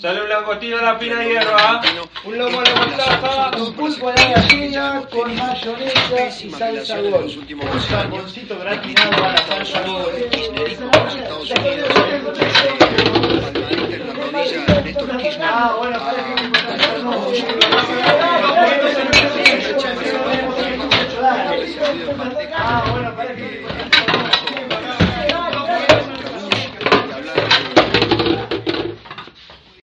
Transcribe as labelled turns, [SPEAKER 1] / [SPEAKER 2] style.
[SPEAKER 1] Sale un langostino a la fina hierba. ¿ah? Un lomo a la mostaza.
[SPEAKER 2] Un pulpo a la gallina con mayonesa y salsa gol. Un salmoncito gratinado a la salsa
[SPEAKER 3] gol. Ah, para
[SPEAKER 2] que me